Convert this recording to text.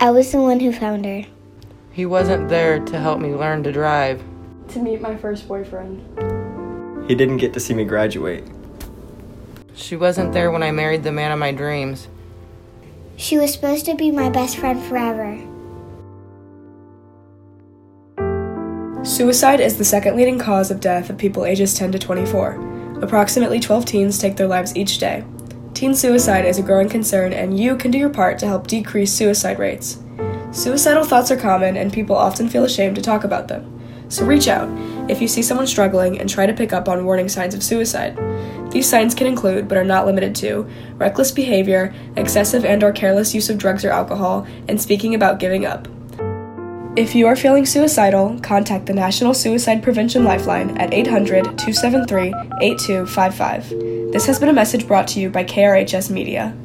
I was the one who found her. He wasn't there to help me learn to drive. To meet my first boyfriend. He didn't get to see me graduate. She wasn't there when I married the man of my dreams. She was supposed to be my best friend forever. Suicide is the second leading cause of death of people ages 10 to 24. Approximately 12 teens take their lives each day. Teen suicide is a growing concern, and you can do your part to help decrease suicide rates. Suicidal thoughts are common, and people often feel ashamed to talk about them. So reach out if you see someone struggling and try to pick up on warning signs of suicide. These signs can include, but are not limited to, reckless behavior, excessive and or careless use of drugs or alcohol, and speaking about giving up. If you are feeling suicidal, contact the National Suicide Prevention Lifeline at 800 273 8255. This has been a message brought to you by KRHS Media.